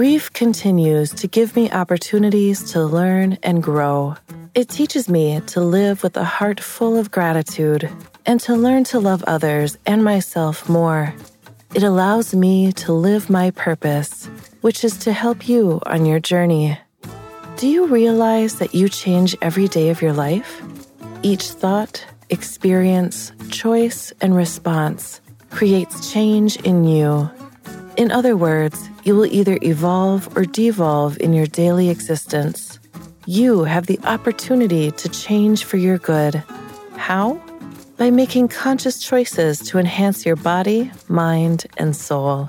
Grief continues to give me opportunities to learn and grow. It teaches me to live with a heart full of gratitude and to learn to love others and myself more. It allows me to live my purpose, which is to help you on your journey. Do you realize that you change every day of your life? Each thought, experience, choice, and response creates change in you. In other words, you will either evolve or devolve in your daily existence. You have the opportunity to change for your good. How? By making conscious choices to enhance your body, mind, and soul.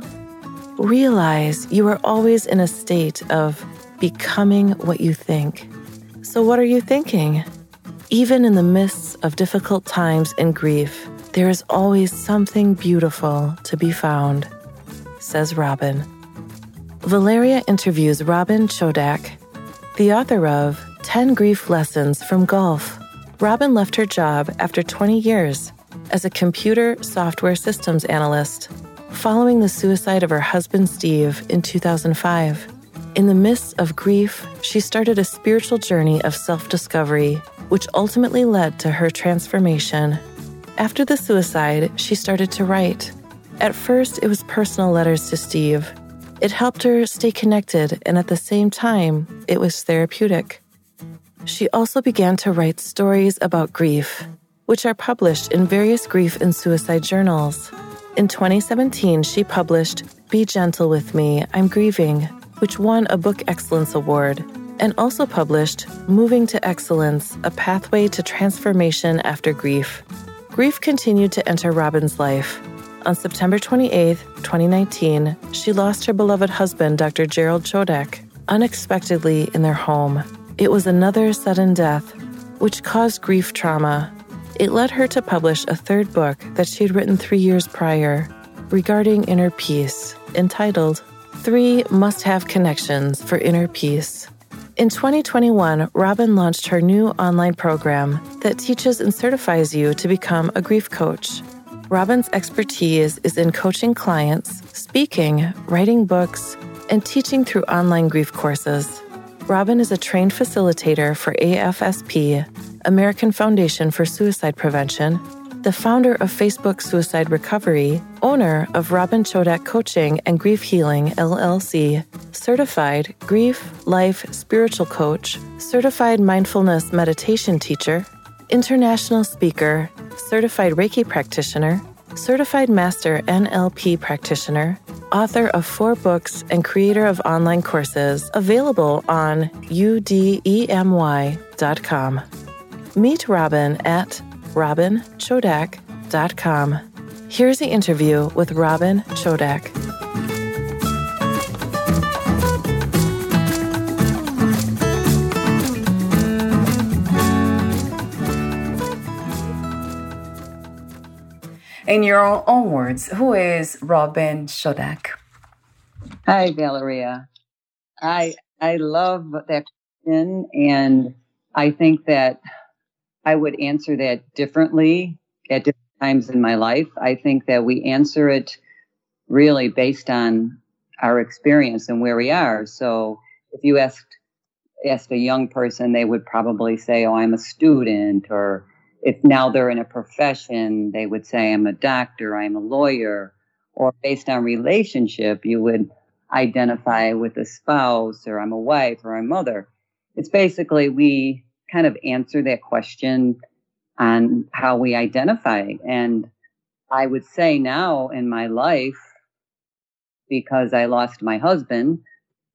Realize you are always in a state of becoming what you think. So, what are you thinking? Even in the midst of difficult times and grief, there is always something beautiful to be found says Robin. Valeria interviews Robin Chodak, the author of 10 Grief Lessons from Golf. Robin left her job after 20 years as a computer software systems analyst following the suicide of her husband Steve in 2005. In the midst of grief, she started a spiritual journey of self discovery, which ultimately led to her transformation. After the suicide, she started to write at first, it was personal letters to Steve. It helped her stay connected, and at the same time, it was therapeutic. She also began to write stories about grief, which are published in various grief and suicide journals. In 2017, she published Be Gentle with Me, I'm Grieving, which won a Book Excellence Award, and also published Moving to Excellence A Pathway to Transformation After Grief. Grief continued to enter Robin's life, on September 28, 2019, she lost her beloved husband, Dr. Gerald Chodak, unexpectedly in their home. It was another sudden death, which caused grief trauma. It led her to publish a third book that she had written three years prior regarding inner peace, entitled Three Must Have Connections for Inner Peace. In 2021, Robin launched her new online program that teaches and certifies you to become a grief coach. Robin's expertise is in coaching clients, speaking, writing books, and teaching through online grief courses. Robin is a trained facilitator for AFSP, American Foundation for Suicide Prevention, the founder of Facebook Suicide Recovery, owner of Robin Chodak Coaching and Grief Healing LLC, certified grief, life, spiritual coach, certified mindfulness meditation teacher, international speaker, certified Reiki practitioner, certified master NLP practitioner, author of four books, and creator of online courses available on udemy.com. Meet Robin at robinchodak.com. Here's the interview with Robin Chodak. In your own words, who is Robin Chodak? Hi, Valeria. I I love that question, and I think that I would answer that differently at different times in my life. I think that we answer it really based on our experience and where we are. So, if you asked asked a young person, they would probably say, "Oh, I'm a student," or if now they're in a profession, they would say, I'm a doctor, I'm a lawyer, or based on relationship, you would identify with a spouse, or I'm a wife, or a mother. It's basically we kind of answer that question on how we identify. And I would say now in my life, because I lost my husband,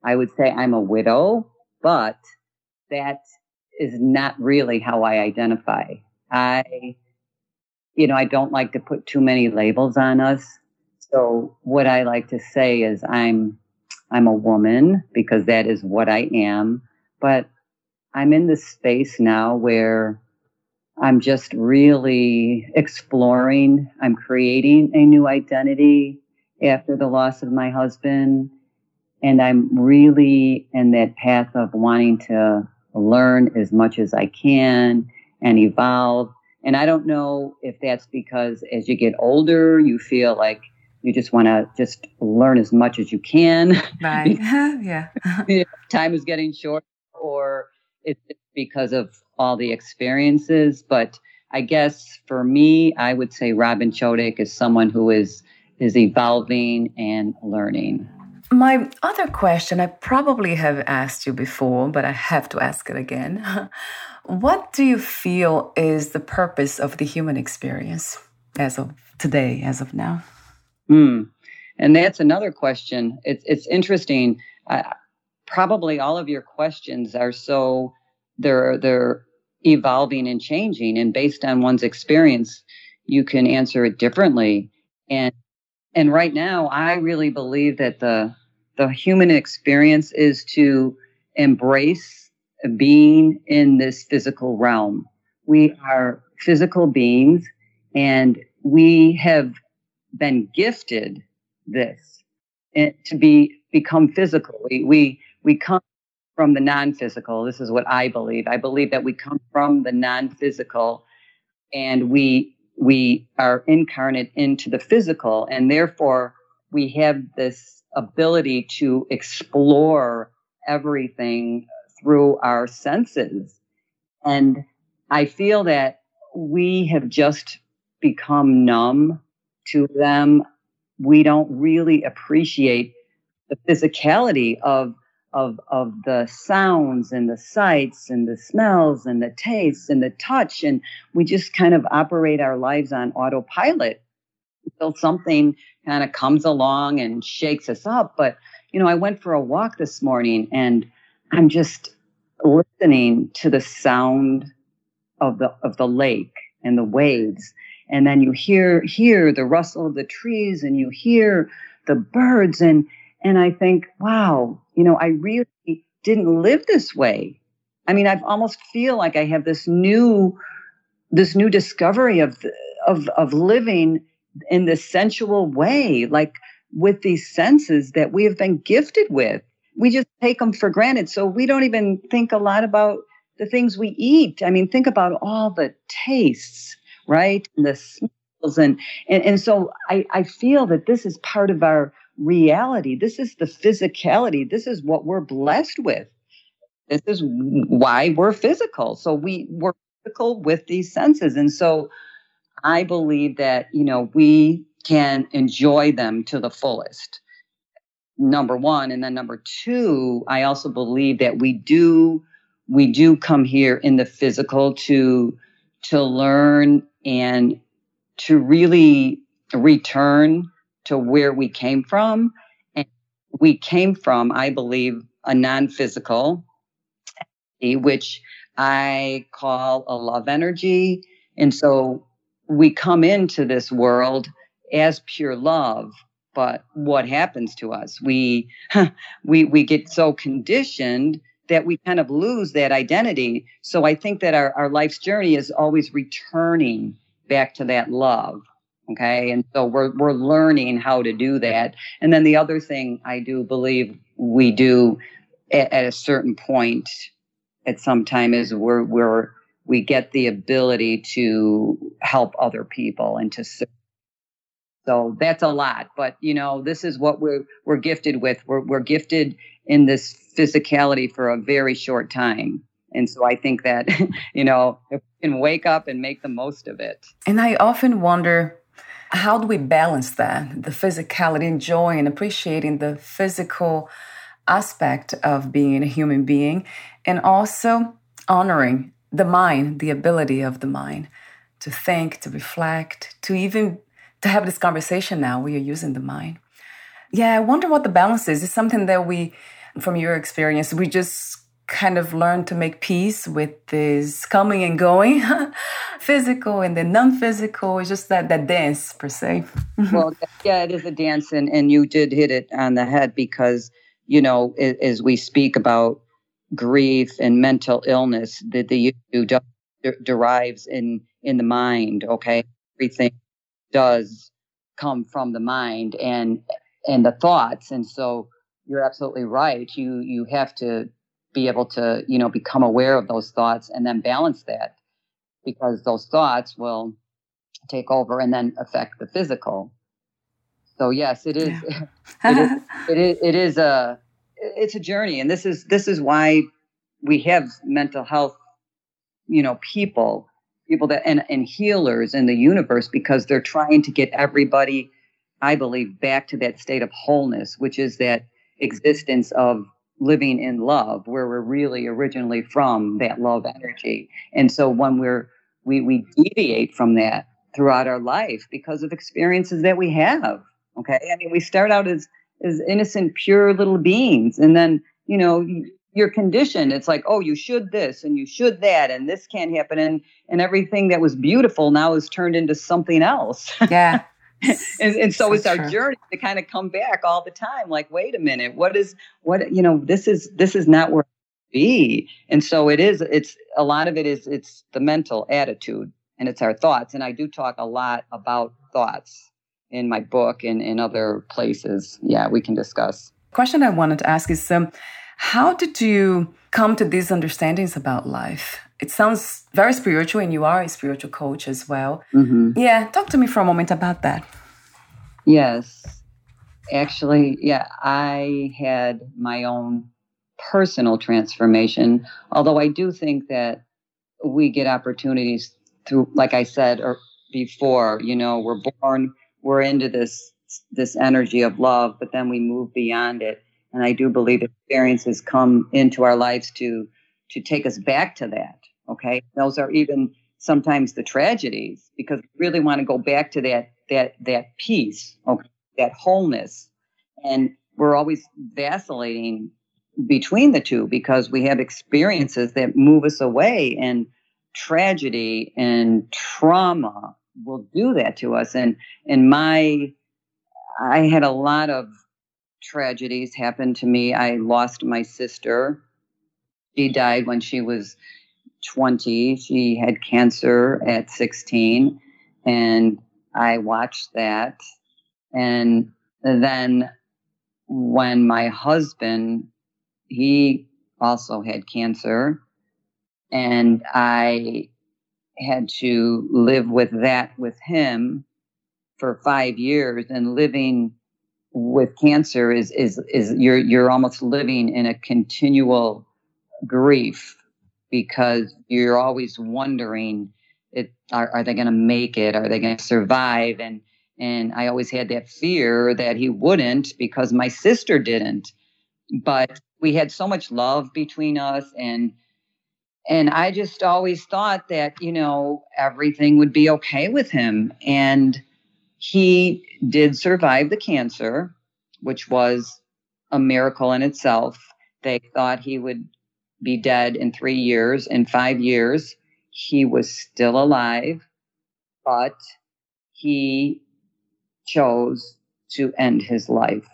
I would say I'm a widow, but that is not really how I identify. I, you know, I don't like to put too many labels on us. So what I like to say is I'm, I'm a woman because that is what I am. But I'm in this space now where I'm just really exploring. I'm creating a new identity after the loss of my husband. And I'm really in that path of wanting to learn as much as I can and evolve. And I don't know if that's because as you get older, you feel like you just want to just learn as much as you can. Right. yeah. Time is getting short, or it's because of all the experiences. But I guess for me, I would say Robin Chodak is someone who is is evolving and learning. My other question, I probably have asked you before, but I have to ask it again. what do you feel is the purpose of the human experience as of today, as of now? Hmm. And that's another question. It's it's interesting. Probably all of your questions are so they're they're evolving and changing, and based on one's experience, you can answer it differently. And and right now i really believe that the the human experience is to embrace being in this physical realm. We are physical beings and we have been gifted this eh, to be become physical. We we, we come from the non-physical. This is what i believe. I believe that we come from the non-physical and we we are incarnate into the physical, and therefore we have this ability to explore everything through our senses. And I feel that we have just become numb to them. We don't really appreciate the physicality of of of the sounds and the sights and the smells and the tastes and the touch and we just kind of operate our lives on autopilot. Until something kind of comes along and shakes us up. But you know i went for a walk this morning and i'm just listening to the sound of the of the lake and the waves. And then you hear hear the rustle of the trees and you hear the birds and and I think, wow, you know, I really didn't live this way. I mean, I almost feel like I have this new, this new discovery of of of living in this sensual way, like with these senses that we have been gifted with. We just take them for granted, so we don't even think a lot about the things we eat. I mean, think about all the tastes, right? And the smells, and and and so I I feel that this is part of our reality. This is the physicality. This is what we're blessed with. This is why we're physical. So we we're physical with these senses. And so I believe that, you know, we can enjoy them to the fullest. Number one. And then number two, I also believe that we do we do come here in the physical to to learn and to really return to where we came from. And we came from, I believe, a non physical, which I call a love energy. And so we come into this world as pure love. But what happens to us? We, we, we get so conditioned that we kind of lose that identity. So I think that our, our life's journey is always returning back to that love. Okay. And so we're, we're learning how to do that. And then the other thing I do believe we do at, at a certain point at some time is we're, we're, we get the ability to help other people and to serve. So that's a lot, but you know, this is what we're, we're gifted with. We're, we're gifted in this physicality for a very short time. And so I think that, you know, if we can wake up and make the most of it. And I often wonder how do we balance that the physicality enjoying and appreciating the physical aspect of being a human being and also honoring the mind, the ability of the mind to think, to reflect, to even to have this conversation now. We are using the mind. Yeah, I wonder what the balance is. Is something that we, from your experience, we just kind of learn to make peace with this coming and going, physical and then non-physical. It's just that that dance per se. well, yeah, it is a dance, and and you did hit it on the head because you know as we speak about grief and mental illness, that the issue derives in in the mind. Okay, everything does come from the mind and and the thoughts, and so you're absolutely right. You you have to be able to you know become aware of those thoughts and then balance that because those thoughts will take over and then affect the physical. So yes, it is. Yeah. it is. It is. It is a. It's a journey, and this is this is why we have mental health. You know, people people that and, and healers in the universe because they're trying to get everybody i believe back to that state of wholeness which is that existence of living in love where we're really originally from that love energy and so when we're we we deviate from that throughout our life because of experiences that we have okay i mean we start out as as innocent pure little beings and then you know you're conditioned. It's like, oh, you should this and you should that, and this can't happen, and and everything that was beautiful now is turned into something else. Yeah. and, and so, so it's our journey to kind of come back all the time. Like, wait a minute, what is what you know? This is this is not where be. And so it is. It's a lot of it is it's the mental attitude and it's our thoughts. And I do talk a lot about thoughts in my book and in other places. Yeah, we can discuss. Question I wanted to ask is um, how did you come to these understandings about life? It sounds very spiritual, and you are a spiritual coach as well. Mm-hmm. Yeah, talk to me for a moment about that. Yes. Actually, yeah, I had my own personal transformation, although I do think that we get opportunities through, like I said or before, you know, we're born, we're into this this energy of love, but then we move beyond it and I do believe experiences come into our lives to to take us back to that. Okay, those are even sometimes the tragedies because we really want to go back to that that that peace, okay, that wholeness, and we're always vacillating between the two because we have experiences that move us away and tragedy and trauma will do that to us and and my i had a lot of tragedies happen to me. I lost my sister. She died when she was 20. She had cancer at 16. And I watched that. And then when my husband, he also had cancer. And I had to live with that with him for five years and living with cancer is is is you're you're almost living in a continual grief because you're always wondering it are, are they going to make it? Are they going to survive? And and i always had that fear that he wouldn't because my sister didn't. But we had so much love between us and and i just always thought that you know everything would be okay with him. And he did survive the cancer, which was a miracle in itself. They thought he would be dead in three years. In five years, he was still alive, but he chose to end his life.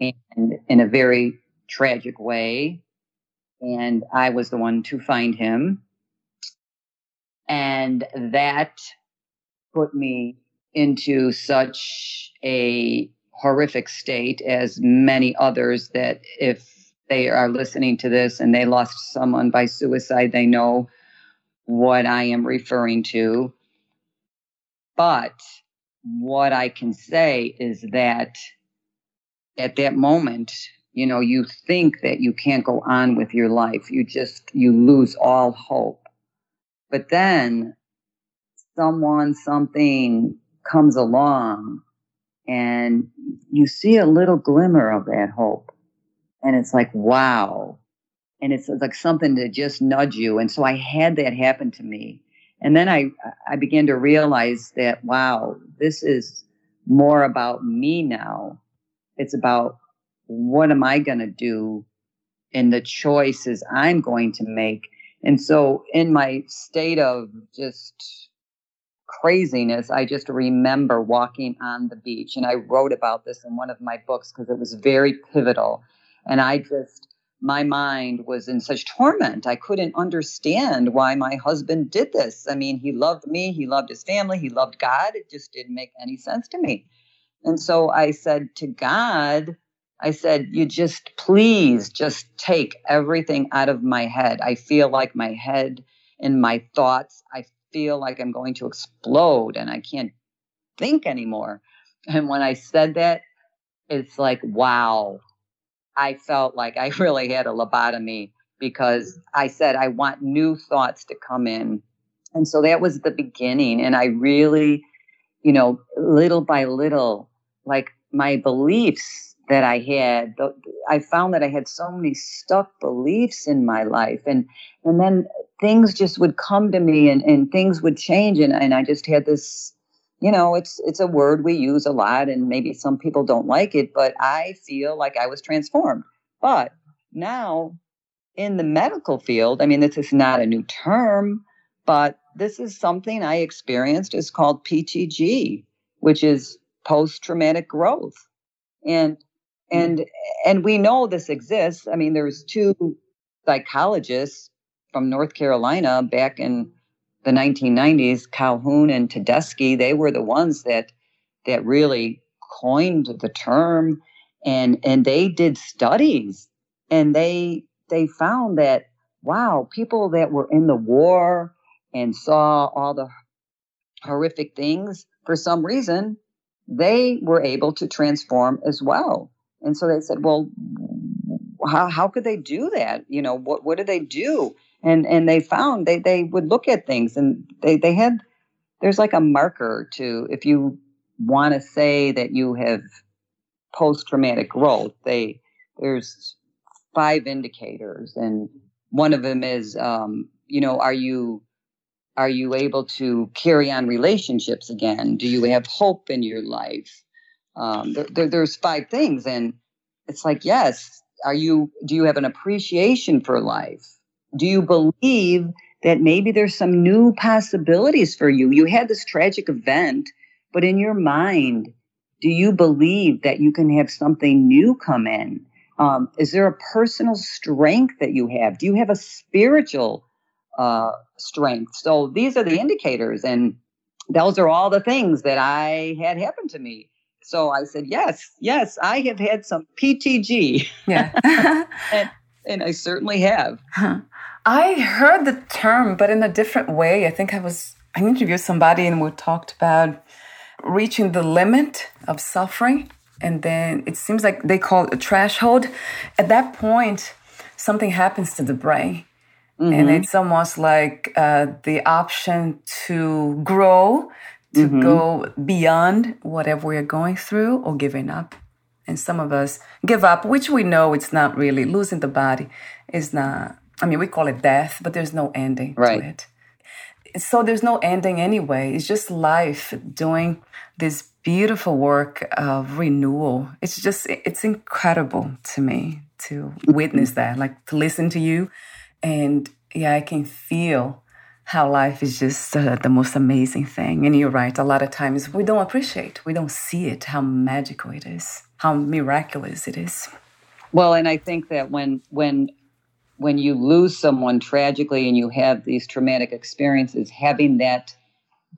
And in a very tragic way. And I was the one to find him. And that put me into such a horrific state as many others that if they are listening to this and they lost someone by suicide, they know what I am referring to. But what I can say is that at that moment, you know, you think that you can't go on with your life. You just, you lose all hope. But then someone, something comes along and you see a little glimmer of that hope. And it's like, wow. and it's like something to just nudge you. And so I had that happen to me. And then I, I began to realize that, wow, this is more about me now. It's about what am I going to do and the choices I'm going to make. And so in my state of just craziness, I just remember walking on the beach. And I wrote about this in one of my books because it was very pivotal. And I just, my mind was in such torment. I couldn't understand why my husband did this. I mean, he loved me, he loved his family, he loved God. It just didn't make any sense to me. And so I said to God, I said, You just please just take everything out of my head. I feel like my head and my thoughts, I feel like I'm going to explode and I can't think anymore. And when I said that, it's like, wow, I felt like I really had a lobotomy because mm-hmm. I said, I want new thoughts to come in. And so that was the beginning. And I really, you know, little by little, like my beliefs that I had, I found that I had so many stuck beliefs in my life. And, and then things just would come to me and, and things would change. And, and I just had this you know, it's it's a word we use a lot, and maybe some people don't like it, but I feel like I was transformed. But now, in the medical field, I mean, this is not a new term, but this is something I experienced. It's called PTG, which is post-traumatic growth, and mm. and and we know this exists. I mean, there's two psychologists from North Carolina back in the 1990s, Calhoun and Tedeschi, they were the ones that that really coined the term and and they did studies and they they found that wow, people that were in the war and saw all the horrific things for some reason they were able to transform as well. And so they said, well, how, how could they do that? You know, what, what did they do? And and they found they they would look at things and they they had there's like a marker to if you want to say that you have post traumatic growth they there's five indicators and one of them is um, you know are you are you able to carry on relationships again? Do you have hope in your life? Um, there, there, there's five things and it's like yes are you do you have an appreciation for life do you believe that maybe there's some new possibilities for you? You had this tragic event, but in your mind, do you believe that you can have something new come in? Um, is there a personal strength that you have? Do you have a spiritual uh, strength? So these are the indicators, and those are all the things that I had happen to me. So I said, yes, yes, I have had some PTG. Yeah. and, and I certainly have. Huh. I heard the term, but in a different way. I think I was, I interviewed somebody and we talked about reaching the limit of suffering. And then it seems like they call it a threshold. At that point, something happens to the brain. Mm-hmm. And it's almost like uh, the option to grow, to mm-hmm. go beyond whatever we're going through or giving up. And some of us give up, which we know it's not really losing the body is not I mean, we call it death, but there's no ending right. to it. So there's no ending anyway. It's just life doing this beautiful work of renewal. It's just, it's incredible to me to witness that, like to listen to you. And yeah, I can feel how life is just uh, the most amazing thing. And you're right, a lot of times we don't appreciate, we don't see it, how magical it is, how miraculous it is. Well, and I think that when when when you lose someone tragically and you have these traumatic experiences, having that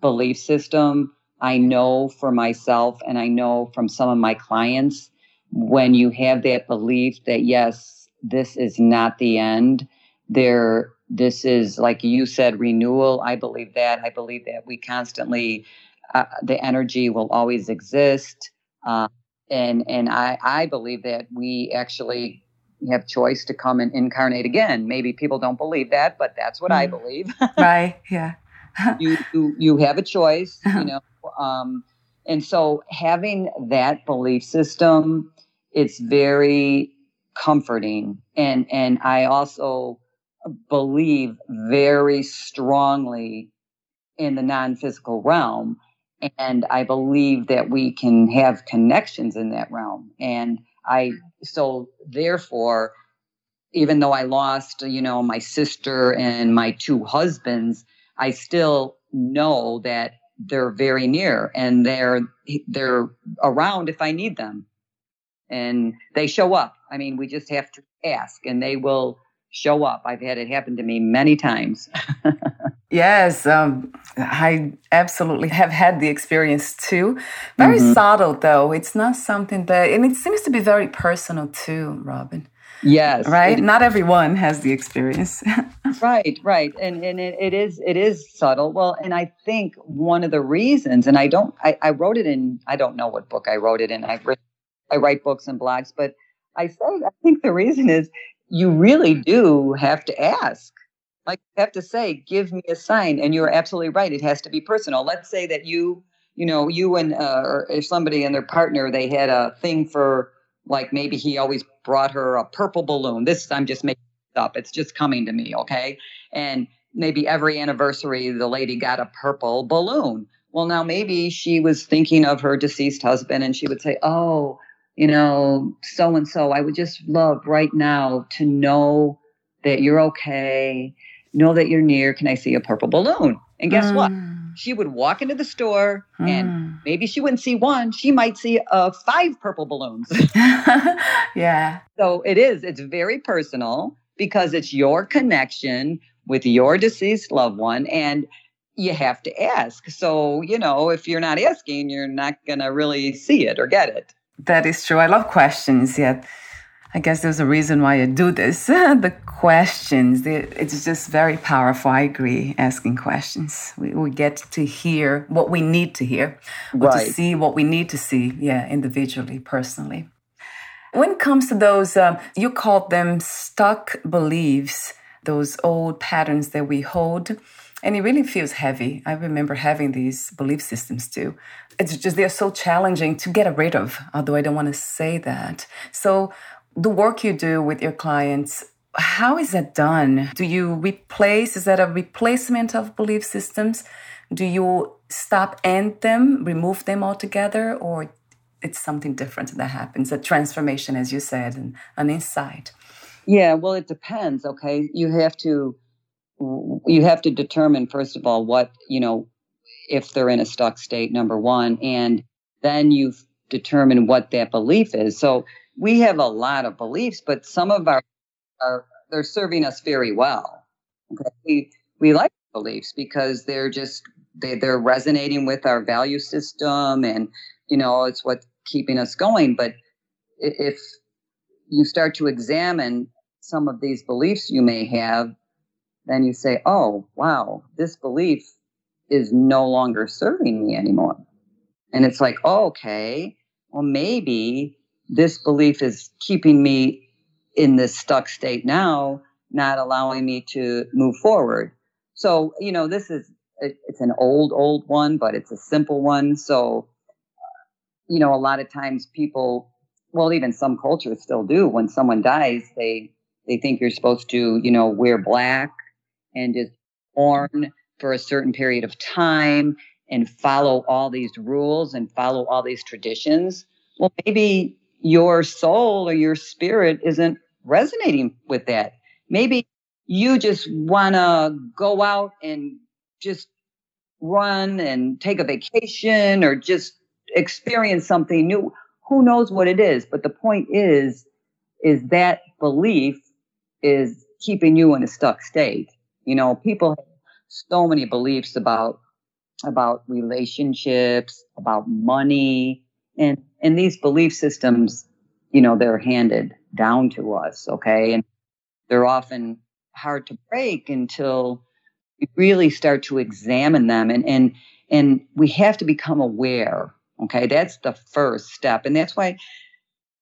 belief system, I know for myself and I know from some of my clients, when you have that belief that yes, this is not the end, there this is like you said renewal. I believe that. I believe that we constantly uh, the energy will always exist. Uh, and and i i believe that we actually you have choice to come and incarnate again. Maybe people don't believe that, but that's what mm. I believe. right. Yeah. you, you you have a choice, you know. Um, and so having that belief system, it's very comforting and and I also believe very strongly in the non-physical realm and I believe that we can have connections in that realm and I mm-hmm. so therefore even though I lost you know my sister and my two husbands I still know that they're very near and they're they're around if I need them. And they show up. I mean we just have to ask and they will show up. I've had it happen to me many times Yes, um, I absolutely have had the experience too. Very mm-hmm. subtle, though. It's not something that, and it seems to be very personal too, Robin. Yes. Right. Not everyone has the experience. right. Right. And and it, it is it is subtle. Well, and I think one of the reasons, and I don't, I, I wrote it in. I don't know what book I wrote it in. I I write books and blogs, but I say I think the reason is you really do have to ask like you have to say, give me a sign. And you're absolutely right. It has to be personal. Let's say that you, you know, you and uh, or somebody and their partner, they had a thing for like maybe he always brought her a purple balloon. This I'm just making up. It's just coming to me, okay? And maybe every anniversary the lady got a purple balloon. Well, now maybe she was thinking of her deceased husband and she would say, "Oh, you know, so and so, I would just love right now to know that you're okay know that you're near. Can I see a purple balloon? And guess mm. what? She would walk into the store mm. and maybe she wouldn't see one. She might see uh, five purple balloons. yeah. So it is, it's very personal because it's your connection with your deceased loved one. And you have to ask. So, you know, if you're not asking, you're not going to really see it or get it. That is true. I love questions. Yeah. I guess there's a reason why you do this. the questions, it's just very powerful. I agree, asking questions. We, we get to hear what we need to hear, or right. to see what we need to see, yeah, individually, personally. When it comes to those, um, you called them stuck beliefs, those old patterns that we hold. And it really feels heavy. I remember having these belief systems too. It's just, they're so challenging to get rid of, although I don't want to say that. So, the work you do with your clients, how is that done? Do you replace, is that a replacement of belief systems? Do you stop and them, remove them altogether, or it's something different that happens, a transformation, as you said, and an insight? Yeah, well, it depends. Okay, you have to you have to determine first of all what you know if they're in a stuck state. Number one, and then you determine what that belief is. So we have a lot of beliefs, but some of our are they're serving us very well. Okay? We we like beliefs because they're just they they're resonating with our value system, and you know it's what's keeping us going. But if you start to examine some of these beliefs you may have, then you say, "Oh, wow, this belief is no longer serving me anymore." And it's like, oh, okay, well, maybe this belief is keeping me in this stuck state now, not allowing me to move forward. So, you know, this is, it's an old, old one, but it's a simple one. So, you know, a lot of times people, well, even some cultures still do. When someone dies, they, they think you're supposed to, you know, wear black and just mourn for a certain period of time and follow all these rules and follow all these traditions. Well, maybe your soul or your spirit isn't resonating with that. Maybe you just want to go out and just run and take a vacation or just experience something new. Who knows what it is? But the point is, is that belief is keeping you in a stuck state. You know, people have so many beliefs about about relationships, about money, and and these belief systems you know they're handed down to us okay and they're often hard to break until we really start to examine them and and and we have to become aware okay that's the first step and that's why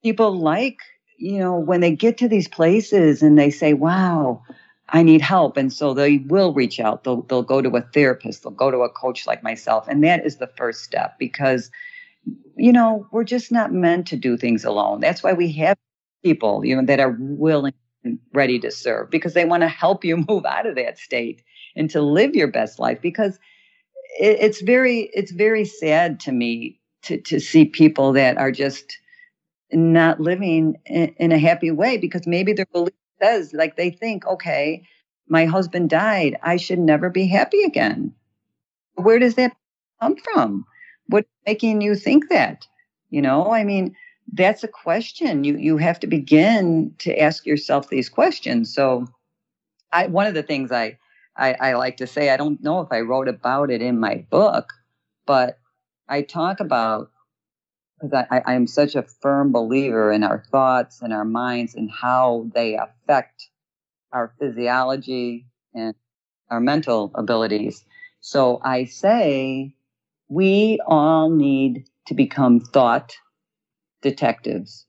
people like you know when they get to these places and they say wow I need help. And so they will reach out. They'll, they'll go to a therapist. They'll go to a coach like myself. And that is the first step because, you know, we're just not meant to do things alone. That's why we have people, you know, that are willing and ready to serve because they want to help you move out of that state and to live your best life because it, it's very it's very sad to me to to see people that are just not living in, in a happy way because maybe their belief says like they think okay my husband died. I should never be happy again. Where does that come from what's making you think that? You know i mean that's a question. You you have to begin to ask yourself these questions. So i one of the things i I, I like to say, I don't know if I wrote about it in my book, but I talk about because I, I am such a firm believer in our thoughts and our minds and how they affect our physiology and our mental abilities. So I say we all need to become thought detectives.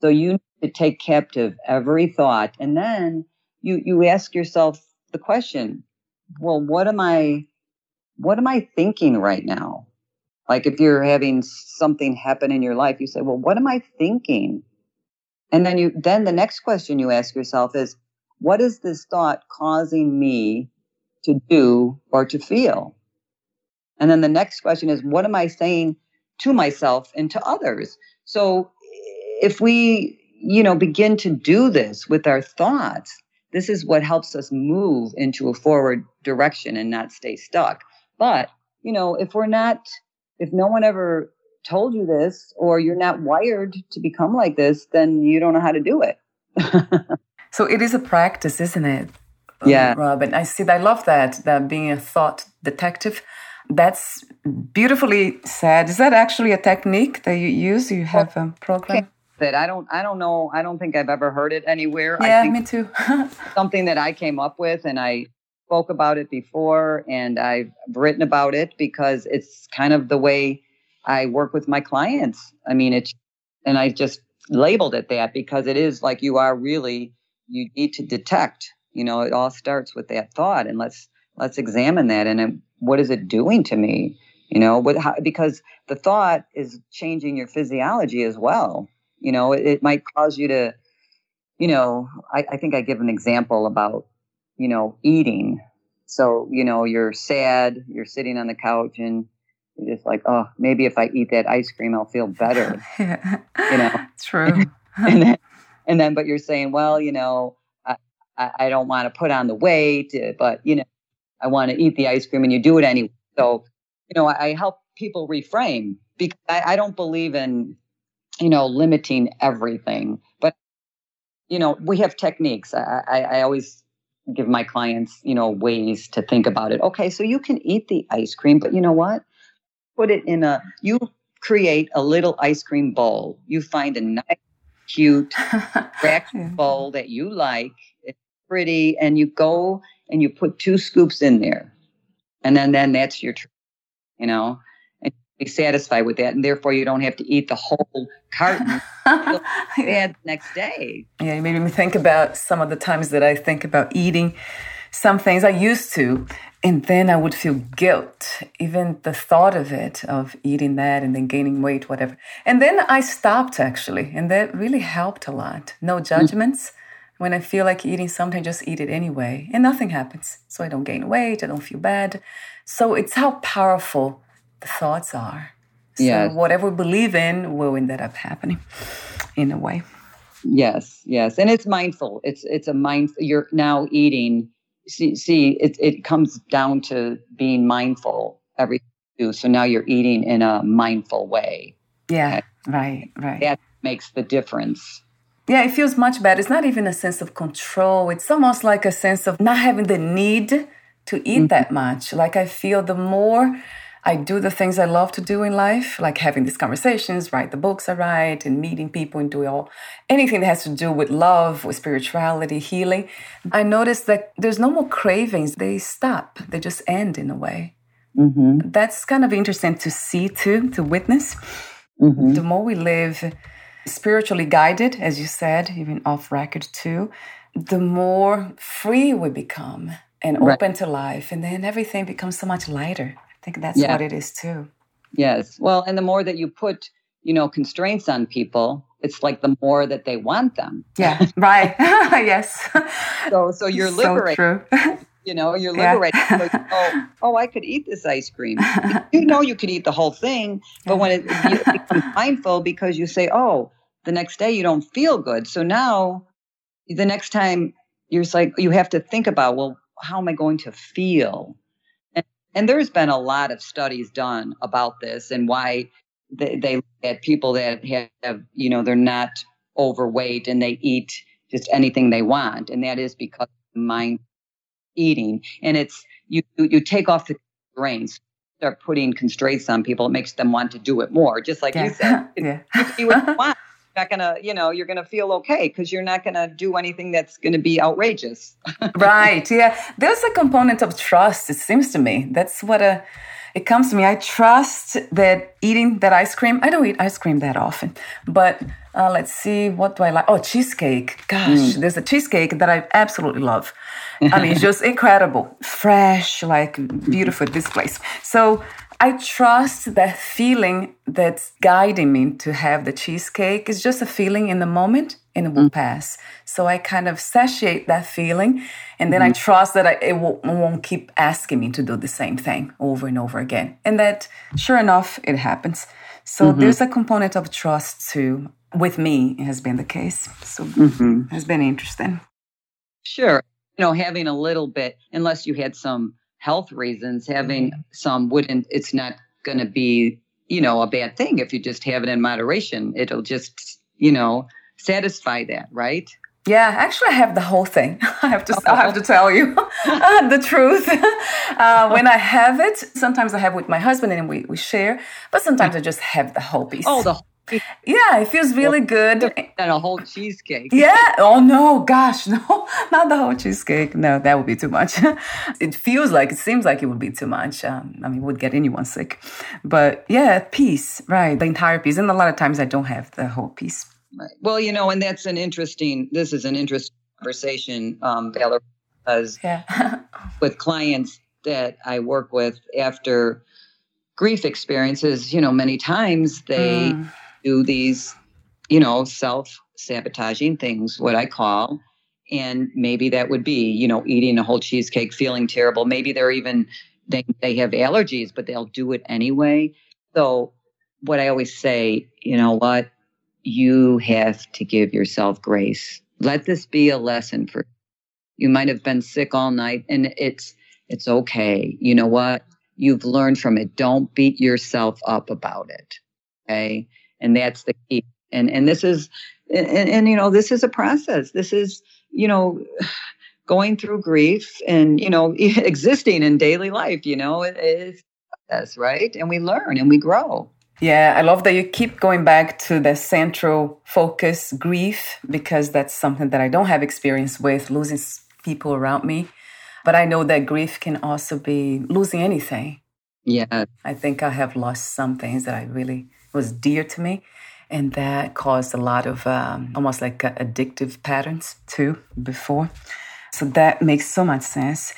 So you need to take captive every thought and then you you ask yourself the question, well, what am I what am I thinking right now? Like if you're having something happen in your life, you say, well, what am I thinking? And then you then the next question you ask yourself is, what is this thought causing me to do or to feel? And then the next question is, what am I saying to myself and to others? So if we, you know, begin to do this with our thoughts, this is what helps us move into a forward direction and not stay stuck. But, you know, if we're not, if no one ever told you this or you're not wired to become like this, then you don't know how to do it. so it is a practice, isn't it? Yeah. Robin, I see, I love that, that being a thought detective. That's beautifully said. Is that actually a technique that you use? You have a program? that I don't I don't know I don't think I've ever heard it anywhere. Yeah, I think me too. something that I came up with and I spoke about it before and I've written about it because it's kind of the way I work with my clients. I mean it's and I just labeled it that because it is like you are really you need to detect, you know, it all starts with that thought and let's let's examine that and what is it doing to me? You know, what how, because the thought is changing your physiology as well you know, it, it might cause you to, you know, I, I think I give an example about, you know, eating. So, you know, you're sad, you're sitting on the couch and you're just like, oh, maybe if I eat that ice cream, I'll feel better. yeah. You know, true. and then, and then, but you're saying, well, you know, I, I don't want to put on the weight, uh, but you know, I want to eat the ice cream, and you do it anyway. So, you know, I, I help people reframe because I, I don't believe in you know, limiting everything. But, you know, we have techniques. I, I, I always give my clients, you know, ways to think about it. Okay, so you can eat the ice cream, but you know what? Put it in a, you create a little ice cream bowl. You find a nice, cute, bowl that you like. It's pretty, and you go and you put two scoops in there. And then, then that's your treat, you know? And be satisfied with that, and therefore you don't have to eat the whole carton the next day. Yeah, you made me think about some of the times that I think about eating some things I used to, and then I would feel guilt, even the thought of it, of eating that and then gaining weight, whatever. And then I stopped actually, and that really helped a lot. No judgments. Mm. When I feel like eating something, just eat it anyway, and nothing happens. So I don't gain weight, I don't feel bad. So it's how powerful the thoughts are. So yes. whatever we believe in will end up happening in a way. Yes, yes. And it's mindful. It's it's a mind you're now eating. See see it it comes down to being mindful every do. So now you're eating in a mindful way. Yeah, right, right. That makes the difference. Yeah, it feels much better. It's not even a sense of control. It's almost like a sense of not having the need to eat mm-hmm. that much. Like I feel the more I do the things I love to do in life, like having these conversations, write the books I write, and meeting people and doing all anything that has to do with love, with spirituality, healing. I notice that there's no more cravings. They stop. They just end in a way. Mm-hmm. That's kind of interesting to see too, to witness. Mm-hmm. The more we live spiritually guided, as you said, even off record too, the more free we become and open right. to life. And then everything becomes so much lighter I think that's yeah. what it is too. Yes. Well, and the more that you put, you know, constraints on people, it's like the more that they want them. Yeah, right. yes. So so you're liberated. So you know, you're liberated. Yeah. so, oh, oh, I could eat this ice cream. you know, you could eat the whole thing, but when it you become mindful because you say, oh, the next day you don't feel good. So now, the next time you're like, you have to think about, well, how am I going to feel? And, and there's been a lot of studies done about this and why they, they look at people that have, you know, they're not overweight and they eat just anything they want. And that is because mind eating. And it's, you, you take off the reins, start putting constraints on people. It makes them want to do it more. Just like yeah. you said, yeah. you want not gonna you know you're gonna feel okay because you're not gonna do anything that's gonna be outrageous. Right yeah. There's a component of trust it seems to me. That's what a it comes to me. I trust that eating that ice cream i don't eat ice cream that often but uh, let's see what do i like? Oh cheesecake. Gosh mm. there's a cheesecake that i absolutely love. I mean it's just incredible. Fresh like beautiful this place. So I trust that feeling that's guiding me to have the cheesecake is just a feeling in the moment and it will mm-hmm. pass. So I kind of satiate that feeling and then mm-hmm. I trust that I, it, will, won't keep asking me to do the same thing over and over again. And that, sure enough, it happens. So mm-hmm. there's a component of trust too. With me, it has been the case. So mm-hmm. it has been interesting. Sure. You know, having a little bit, unless you had some health reasons, having mm-hmm. some wouldn't, it's not going to be, you know, a bad thing if you just have it in moderation. It'll just, you know, satisfy that, right? Yeah, actually, I have the whole thing. I have to. I have to tell you the truth. Uh, when I have it, sometimes I have with my husband and we, we share, but sometimes I just have the whole piece. Oh, the yeah, it feels really good. And a whole cheesecake. Yeah. Oh no, gosh, no, not the whole cheesecake. No, that would be too much. it feels like it seems like it would be too much. Um, I mean, would get anyone sick. But yeah, piece, right? The entire piece, and a lot of times I don't have the whole piece. Right. Well, you know, and that's an interesting. This is an interesting conversation, um, Valerie, because yeah. with clients that I work with after grief experiences, you know, many times they. Mm do these, you know, self sabotaging things, what I call. And maybe that would be, you know, eating a whole cheesecake, feeling terrible. Maybe they're even, they, they have allergies, but they'll do it anyway. So, what I always say, you know what? You have to give yourself grace. Let this be a lesson for you might have been sick all night and it's it's okay. You know what? You've learned from it. Don't beat yourself up about it. Okay? And that's the key. And and this is and, and you know this is a process. This is you know going through grief and you know existing in daily life you know it is us right? And we learn and we grow. Yeah i love that you keep going back to the central focus grief because that's something that i don't have experience with losing people around me. But i know that grief can also be losing anything. Yeah i think i have lost some things that i really was dear to me. And that caused a lot of um, almost like addictive patterns too before. So that makes so much sense.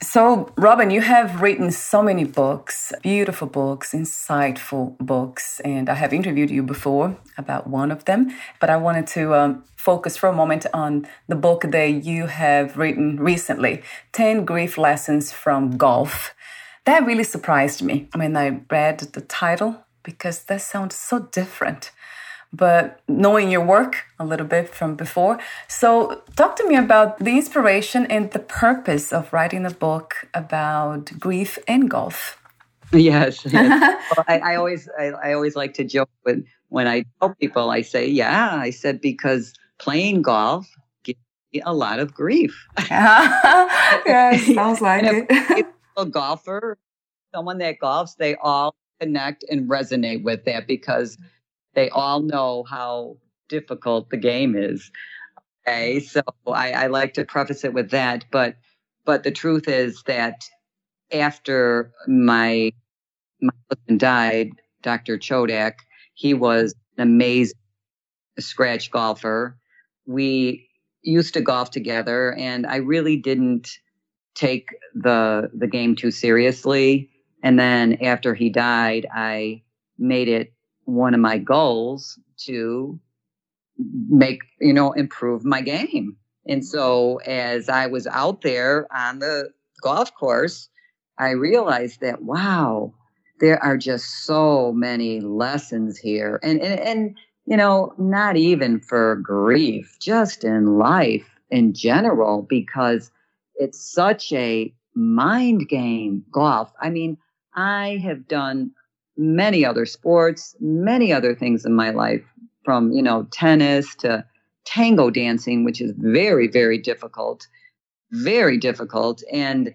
So, Robin, you have written so many books, beautiful books, insightful books, and I have interviewed you before about one of them. But I wanted to um, focus for a moment on the book that you have written recently 10 Grief Lessons from Golf. That really surprised me when I read the title because that sounds so different. But knowing your work a little bit from before. So, talk to me about the inspiration and the purpose of writing a book about grief and golf. Yes. yes. well, I, I, always I, I always like to joke with when I tell people, I say, yeah, I said, because playing golf gives me a lot of grief. yeah, sounds like it. A golfer, someone that golfs, they all connect and resonate with that because mm-hmm. they all know how difficult the game is. Okay, mm-hmm. so I, I like to preface it with that, but but the truth is that after my my husband died, Dr. Chodak, he was an amazing scratch golfer. We used to golf together, and I really didn't take the the game too seriously. And then after he died, I made it one of my goals to make, you know, improve my game. And so as I was out there on the golf course, I realized that, wow, there are just so many lessons here. And, and, and, you know, not even for grief, just in life in general, because it's such a mind game, golf. I mean, I have done many other sports, many other things in my life, from, you know, tennis to tango dancing, which is very, very difficult, very difficult. And,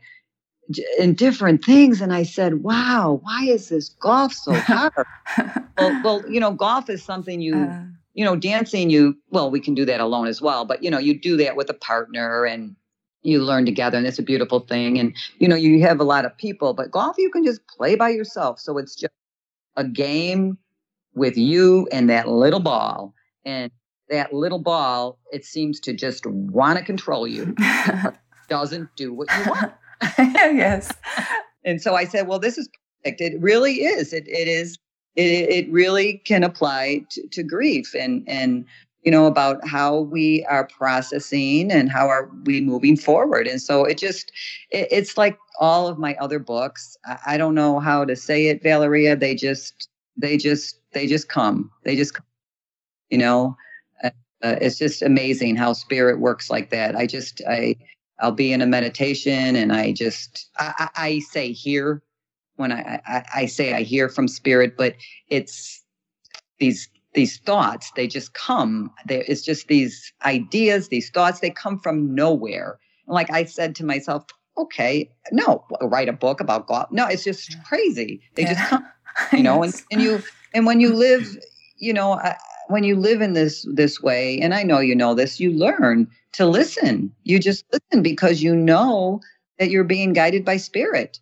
in different things and i said wow why is this golf so hard well, well you know golf is something you uh, you know dancing you well we can do that alone as well but you know you do that with a partner and you learn together and it's a beautiful thing and you know you have a lot of people but golf you can just play by yourself so it's just a game with you and that little ball and that little ball it seems to just want to control you doesn't do what you want yes. And so I said, well, this is perfect. It really is. It, it is. It, it really can apply to, to grief and, and, you know, about how we are processing and how are we moving forward. And so it just, it, it's like all of my other books. I, I don't know how to say it, Valeria. They just, they just, they just come. They just, come, you know, uh, uh, it's just amazing how spirit works like that. I just, I, I'll be in a meditation and I just I, I say hear when I, I, I say I hear from spirit, but it's these these thoughts they just come. They, it's just these ideas, these thoughts. They come from nowhere. Like I said to myself, okay, no, write a book about God. No, it's just crazy. They yeah. just come, you know. yes. and, and you and when you live, you know, I, when you live in this this way, and I know you know this, you learn to listen. You just listen because you know that you're being guided by spirit.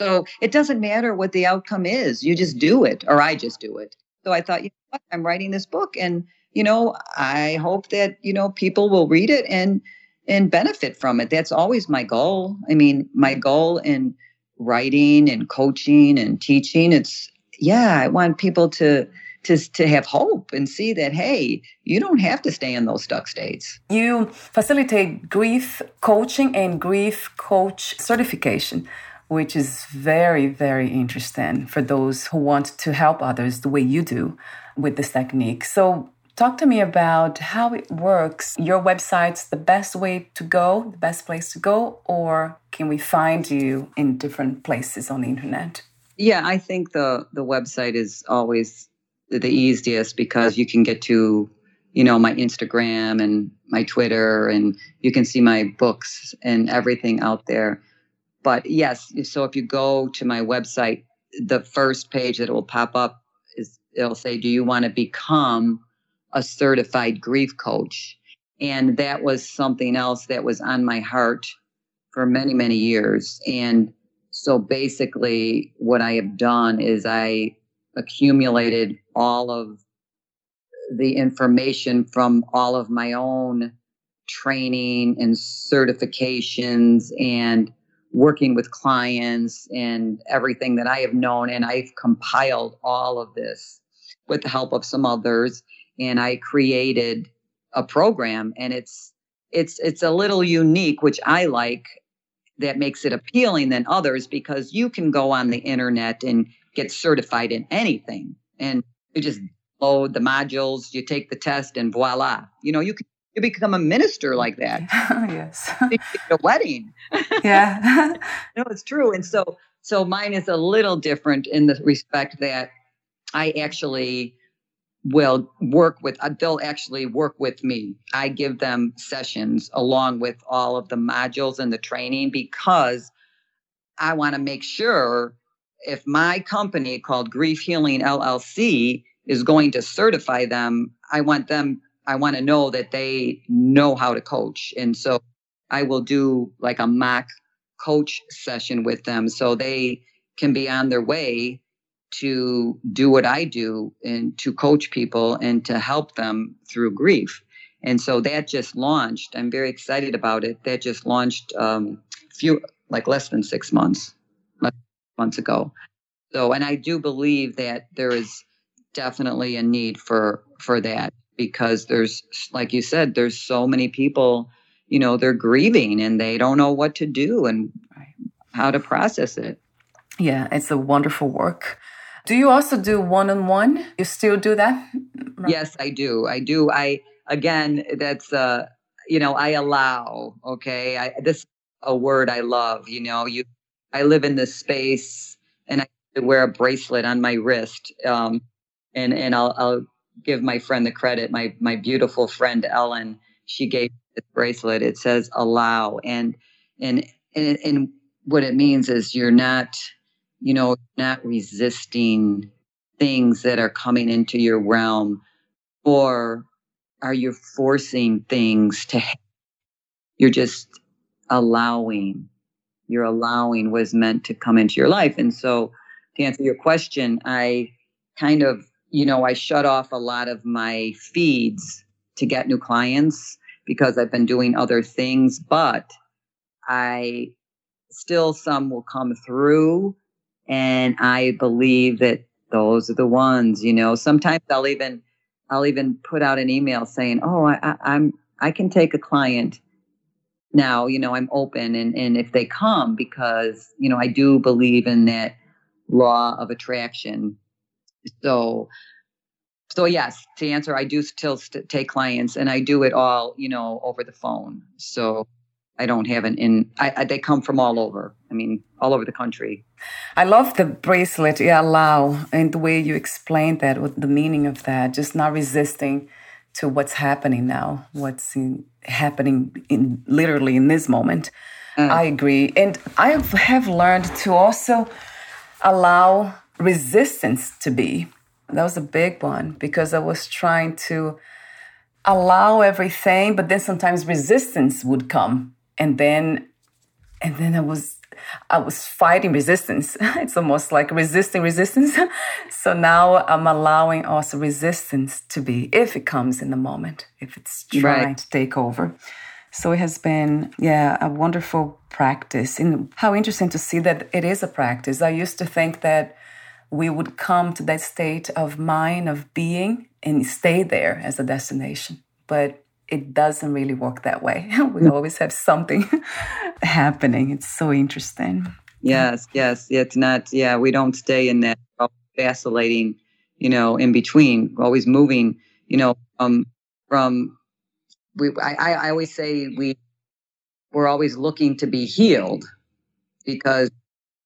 So it doesn't matter what the outcome is. You just do it, or I just do it. So I thought, you know what? I'm writing this book, and you know, I hope that you know people will read it and and benefit from it. That's always my goal. I mean, my goal in writing and coaching and teaching. It's yeah, I want people to to, to have hope and see that, hey, you don't have to stay in those stuck states. You facilitate grief coaching and grief coach certification which is very, very interesting for those who want to help others the way you do with this technique. So, talk to me about how it works. Your website's the best way to go, the best place to go, or can we find you in different places on the internet? Yeah, I think the the website is always the easiest because you can get to you know my instagram and my twitter and you can see my books and everything out there but yes so if you go to my website the first page that will pop up is it'll say do you want to become a certified grief coach? And that was something else that was on my heart for many many years. And so basically what i have done is i accumulated all of the information from all of my own training and certifications and working with clients and everything that I have known. And I've compiled all of this with the help of some others. And I created a program and it's it's it's a little unique, which I like that makes it appealing than others because you can go on the internet and get certified in anything. And you just load the modules, you take the test, and voila. You know, you can you become a minister like that. yes. a wedding. Yeah. no, it's true. And so so mine is a little different in the respect that I actually will work with uh, they'll actually work with me i give them sessions along with all of the modules and the training because i want to make sure if my company called Grief Healing LLC is going to certify them, I want them, I want to know that they know how to coach. And so I will do like a mock coach session with them so they can be on their way to do what I do and to coach people and to help them through grief. And so that just launched. I'm very excited about it. That just launched um, few like less than six months months ago. So, and I do believe that there is definitely a need for for that. Because there's like you said there's so many people you know they're grieving and they don't know what to do and how to process it. Yeah it's a wonderful work. Do you also do one-on-one? You still do that? Yes i do. I do. I again that's uh you know i allow okay? I, this a word i love you know? You i live in this space and i wear a bracelet on my wrist um and and i'll i'll give my friend the credit. My my beautiful friend Ellen, she gave this bracelet. It says allow, and and and and what it means is you're not, you know, not resisting things that are coming into your realm, or are you forcing things to? You're just allowing. You're allowing was meant to come into your life, and so to answer your question, I kind of you know, I shut off a lot of my feeds to get new clients because I've been doing other things, but I still some will come through and I believe that those are the ones, you know, sometimes I'll even, I'll even put out an email saying, Oh, I, I, I'm, I can take a client now, you know, I'm open and, and if they come because, you know, I do believe in that law of attraction so, so yes, to answer, I do still st- take clients, and I do it all, you know, over the phone. So I don't have an in. I, I, they come from all over. I mean, all over the country. I love the bracelet you allow and the way you explained that, with the meaning of that, just not resisting to what's happening now, what's in, happening in literally in this moment. Uh, I agree, and I have learned to also allow resistance to be. That was a big one because I was trying to allow everything, but then sometimes resistance would come. And then and then I was I was fighting resistance. It's almost like resisting resistance. so now I'm allowing also resistance to be if it comes in the moment, if it's trying right. to take over. So it has been, yeah, a wonderful practice. And how interesting to see that it is a practice. I used to think that we would come to that state of mind, of being, and stay there as a destination. But it doesn't really work that way. we mm. always have something happening. It's so interesting. Yes, yes. It's not, yeah, we don't stay in that vacillating, you know, in between, always moving, you know, um, from, we, I, I always say we, we're always looking to be healed because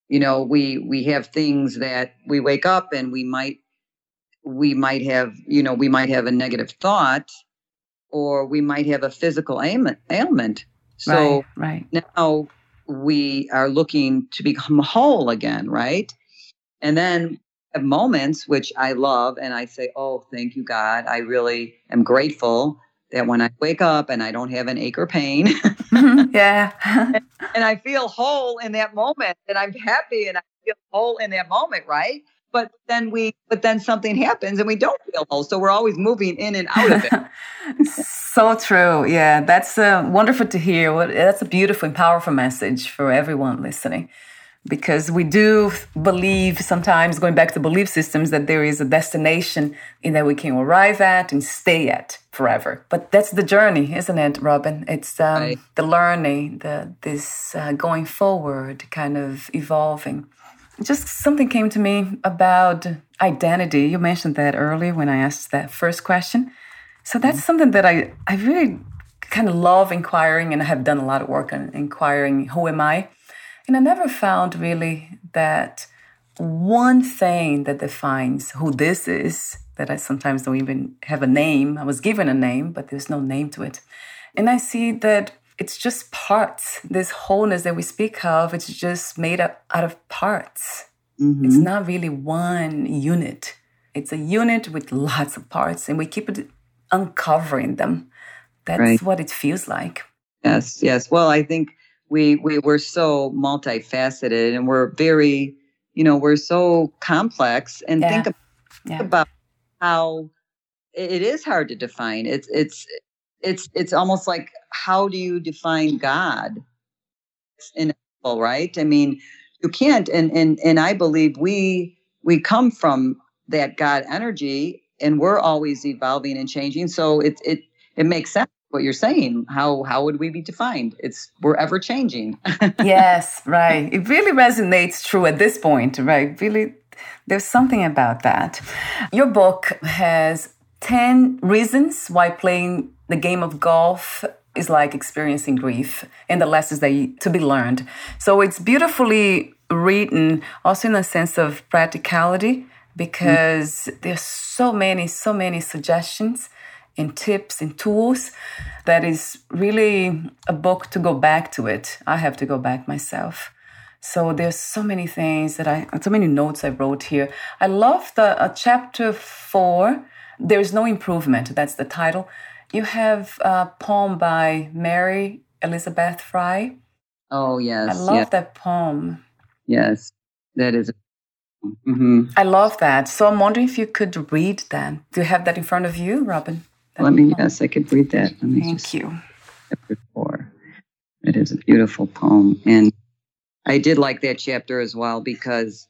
you know we we have things that we wake up and we might we might have you know we might have a negative thought or we might have a physical ailment ailment. So right, right. now we are looking to become whole again right? And then moments which i love and i say oh thank you god. I really am grateful that when I wake up and I don't have an ache or pain, yeah, and, and, I feel whole in that moment, and I'm happy and I feel whole in that moment, right? But then we, but then something happens and we don't feel whole, so we're always moving in and out of it. so true, yeah. That's uh, wonderful to hear. That's a beautiful and powerful message for everyone listening because we do believe sometimes going back to belief systems that there is a destination in that we can arrive at and stay at forever. But that's the journey isn't it robin? It's um, right. the learning the this uh, going forward kind of evolving. Just something came to me about identity. You mentioned that earlier when i asked that first question. So that's mm-hmm. something that i i really kind of love inquiring and i have done a lot of work on inquiring who am i and I never found really that one thing that defines who this is, that I sometimes don't even have a name. I was given a name, but there's no name to it. And I see that it's just parts. This wholeness that we speak of, it's just made up out of parts. Mm-hmm. It's not really one unit. It's a unit with lots of parts, and we keep it uncovering them. That's right. what it feels like. Yes, yes. Well, I think we we were so multifaceted and we're very you know we're so complex and yeah. think, about, yeah. about how it is hard to define it's it's it's it's almost like how do you define god in right i mean you can't and and and i believe we we come from that god energy and we're always evolving and changing. So it it it makes sense what you're saying. How how would we be defined? It's we're ever changing. yes, right. It really resonates true at this point, right? Really there's something about that. Your book has 10 reasons why playing the game of golf is like experiencing grief and the lessons that to be learned. So it's beautifully written also in a sense of practicality because mm. there's so many so many suggestions and tips and tools that is really a book to go back to it. I have to go back myself. So there's so many things that I, so many notes I wrote here. I love the uh, chapter four. There is no improvement. That's the title. You have a poem by Mary Elizabeth Frye. Oh yes, I love yes. that poem. Yes, that is. Mm-hmm. I love that. So I'm wondering if you could read that. Do you have that in front of you, Robin? Let me. Yes, I could read that. Thank you. Chapter four. It is a beautiful poem, and I did like that chapter as well because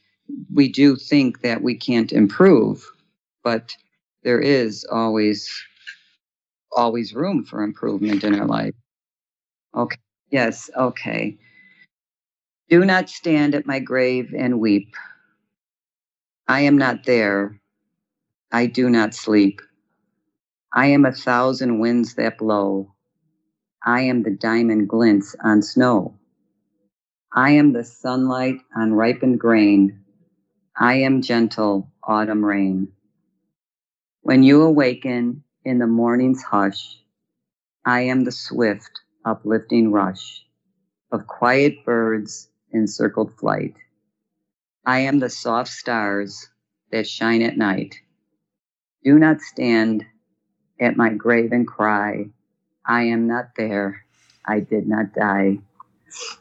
we do think that we can't improve, but there is always always room for improvement in our life. Okay. Yes, okay. Do not stand at my grave and weep. I am not there. I do not sleep. I am a thousand winds that blow. I am the diamond glints on snow. I am the sunlight on ripened grain. I am gentle autumn rain. When you awaken in the morning's hush, I am the swift, uplifting rush of quiet birds in circled flight. I am the soft stars that shine at night. Do not stand at my grave and cry, I am not there. I did not die.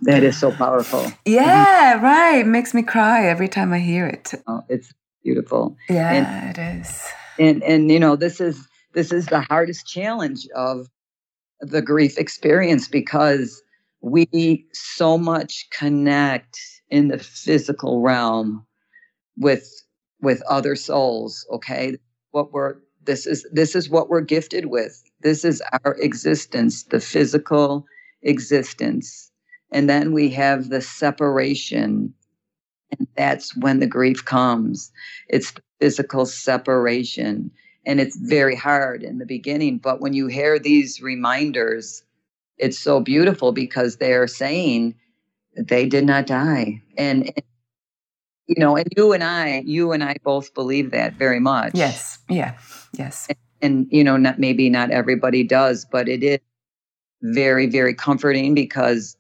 That is so powerful. Yeah, right. Makes me cry every time I hear it. Oh, it's beautiful. Yeah, and, it is. And and you know, this is this is the hardest challenge of the grief experience because we so much connect in the physical realm with with other souls okay what we're this is this is what we're gifted with. This is our existence the physical existence. And then we have the separation and that's when the grief comes. It's physical separation and it's very hard in the beginning but when you hear these reminders it's so beautiful because they're saying they did not die. And, and, you know and you and i you and i both believe that very much. Yes yeah yes and, and you know not maybe not everybody does but it is very very comforting because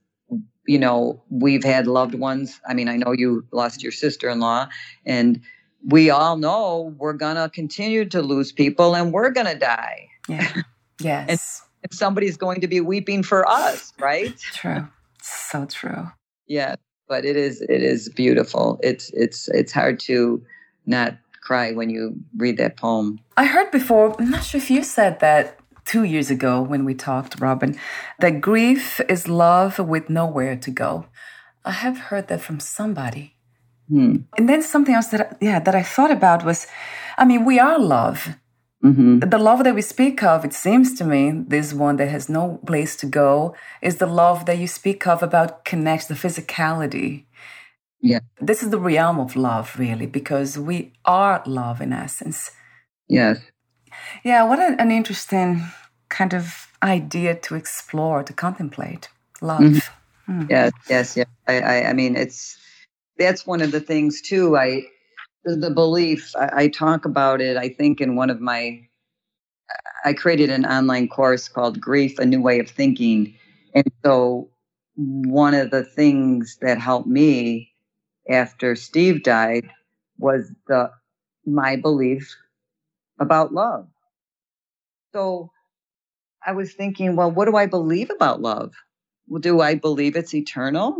you know we've had loved ones i mean i know you lost your sister-in-law and we all know we're gonna continue to lose people and we're gonna die yeah yes and if somebody's going to be weeping for us, right? True. So true. Yeah, but it is it is beautiful. It's it's it's hard to not cry when you read that poem. I heard before, I'm not sure if you said that two years ago when we talked, Robin, that grief is love with nowhere to go. I have heard that from somebody. Hmm. And then something else that yeah that I thought about was, I mean, we are love, Mm-hmm. The love that we speak of, it seems to me, this one that has no place to go, is the love that you speak of about connect the physicality. Yeah. This is the realm of love, really, because we are love in essence. Yes. Yeah, what an, an interesting kind of idea to explore, to contemplate. Love. Mm-hmm. Mm. Yes, yes, yes. I, I, I mean, it's that's one of the things too. I the belief I, I, talk about it i think in one of my i created an online course called grief a new way of thinking and so one of the things that helped me after steve died was the my belief about love so i was thinking well what do i believe about love well, do i believe it's eternal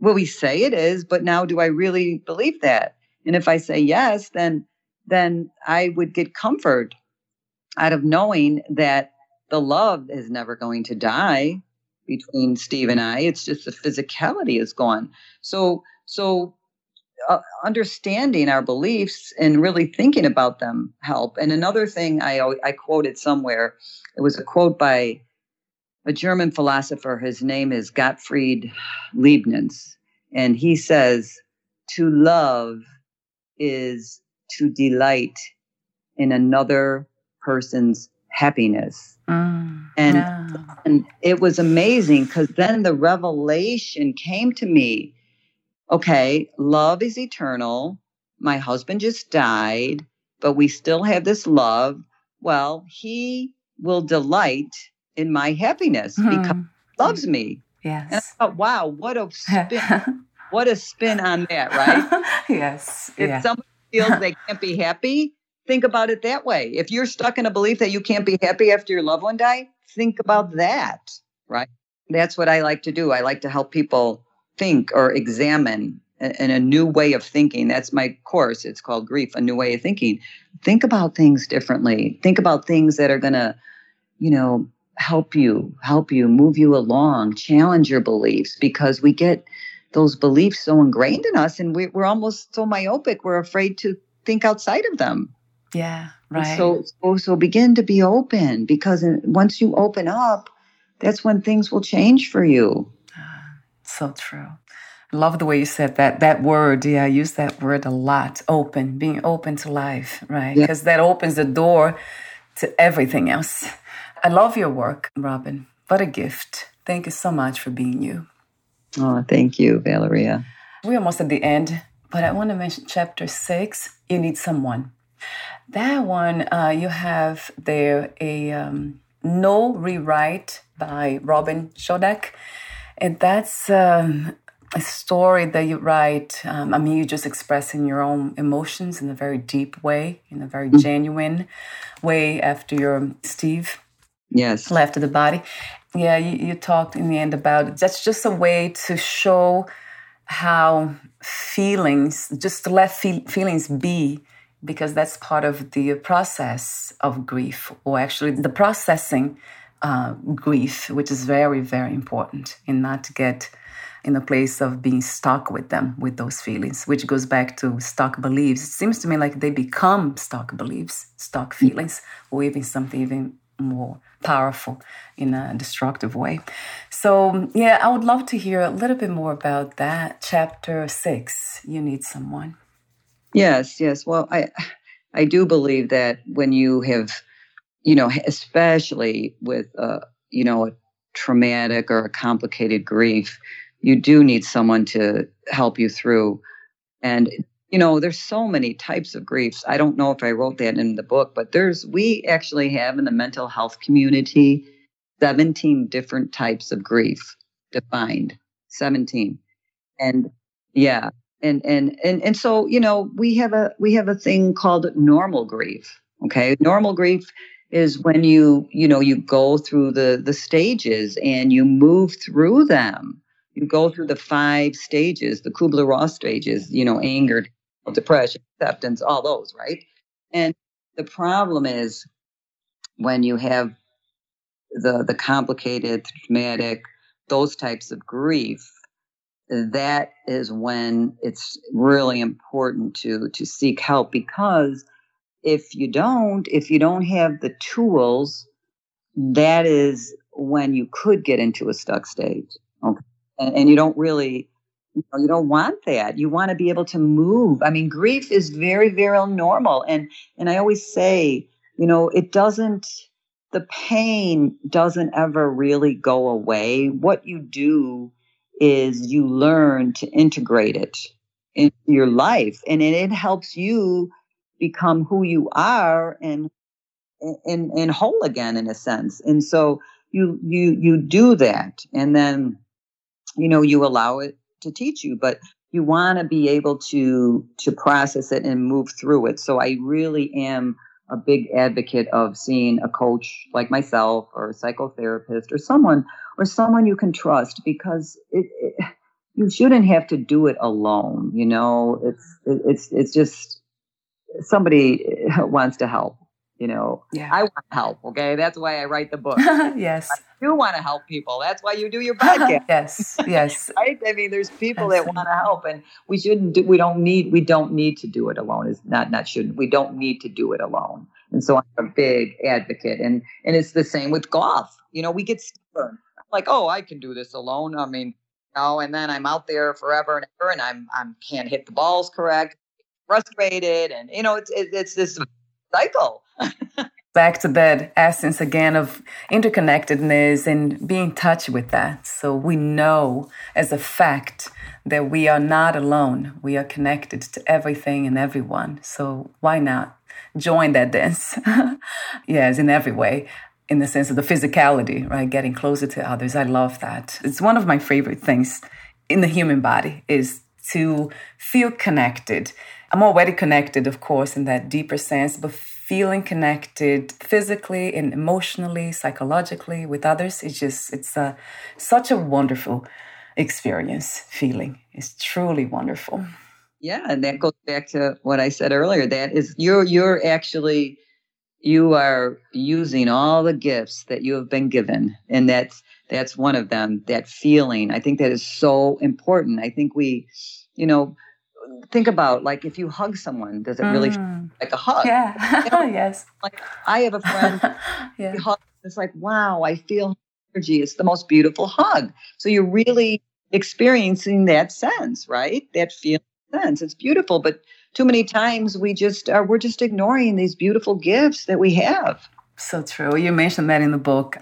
well we say it is but now do i really believe that and if I say yes, then then I would get comfort out of knowing that the love is never going to die between Steve and I. It's just the physicality is gone. So so uh, understanding our beliefs and really thinking about them help. And another thing I I quoted somewhere, it was a quote by a German philosopher. His name is Gottfried Leibniz, and he says, "To love is to delight in another person's happiness." Mm, and yeah. and it was amazing because then the revelation came to me okay, love is eternal. My husband just died, but we still have this love. Well, he will delight in my happiness mm-hmm. because he loves me. Yes. And I thought, wow, what a spin. what a spin on that, right? yes. If yeah. somebody feels they can't be happy, think about it that way. If you're stuck in a belief that you can't be happy after your loved one died, think about that, right? That's what I like to do. I like to help people think or examine in a new way of thinking. That's my course. It's called Grief, a new way of thinking. Think about things differently. Think about things that are going to, you know, help you, help you, move you along, challenge your beliefs because we get those beliefs so ingrained in us and we, are almost so myopic, we're afraid to think outside of them. Yeah, right. So, so, so begin to be open because once you open up, that's when things will change for you. So true. I love the way you said that. That word, yeah, I use that word a lot. Open, being open to life, right? Because yeah. that opens the door to everything else. I love your work, Robin. What a gift. Thank you so much for being you. Oh, thank you, Valeria. We're almost at the end, but I want to mention chapter six. You need someone. That one, uh, you have there a um, no rewrite by Robin Chodak. And that's um, a story that you write. Um, I mean, you're just expressing your own emotions in a very deep way, in a very mm-hmm. genuine way after your Steve yes left the body. Yeah, you, you talked in the end about it. that's just a way to show how feelings, just to let fe- feelings be, because that's part of the process of grief, or actually the processing uh, grief, which is very, very important in not to get in a place of being stuck with them, with those feelings, which goes back to stuck beliefs. It seems to me like they become stuck beliefs, stuck feelings, or even something even more powerful in a destructive way. So, yeah, I would love to hear a little bit more about that. Chapter six, you need someone. Yes, yes. Well, I, I do believe that when you have you know, especially with, uh, you know, a traumatic or a complicated grief, you do need someone to help you through. And, you know, there's so many types of griefs. I don't know if I wrote that in the book, but there's, we actually have in the mental health community 17 different types of grief defined. 17. And yeah. And, and, and, and so, you know, we have a, we have a thing called normal grief. Okay. Normal grief is when you you know you go through the the stages and you move through them. You go through the five stages the kubler-ross stages you know anger depression acceptance all those right? And the problem is when you have the the complicated traumatic those types of grief that is when it's really important to to seek help because if you don't, if you don't have the tools, that is when you could get into a stuck state. Okay. And, and you don't really, you, know, you don't want that. You want to be able to move. I mean, grief is very, very normal. And, and I always say, you know, it doesn't, the pain doesn't ever really go away. What you do is you learn to integrate it into your life and it, it helps you become who you are and and and whole again in a sense. And so you you you do that and then you know you allow it to teach you but you want to be able to to process it and move through it. So i really am a big advocate of seeing a coach like myself or a psychotherapist or someone or someone you can trust because it, it you shouldn't have to do it alone you know? It's it, it's it's just somebody wants to help. You know, Yeah. I want to help. Okay, that's why I write the book. yes. you want to help people. That's why you do your podcast. yes. Yes. right? I mean, there's people that want to help, and we shouldn't. Do, we don't need. We don't need to do it alone. Is not not shouldn't. We don't need to do it alone. And so I'm a big advocate, and and it's the same with golf. You know, we get stubborn. Like, oh, I can do this alone. I mean, you no, and then I'm out there forever and ever, and I'm I'm can't hit the balls correct, frustrated, and you know, it's it, it's this mm. cycle. Back to that essence again of interconnectedness and be in touch with that. So we know as a fact that we are not alone. We are connected to everything and everyone. So why not join that dance? yes, in every way. In the sense of the physicality, right? Getting closer to others. I love that. It's one of my favorite things in the human body is to feel connected. I'm already connected, of course, in that deeper sense, but feeling connected physically and emotionally, psychologically with others, it's just, it's a, such a wonderful experience, feeling. It's truly wonderful. Yeah, and that goes back to what I said earlier. That is you're you're actually you are using all the gifts that you have been given and that's that's one of them that feeling i think that is so important i think we you know think about like if you hug someone does it really feel Mm. like a hug Yeah. Oh yes. like i have a friend yeah. it's like wow i feel energy it's the most beautiful hug so you're really experiencing that sense right that feeling sense it's beautiful but too many times we just are we're just ignoring these beautiful gifts that we have So true. You mentioned that in the book.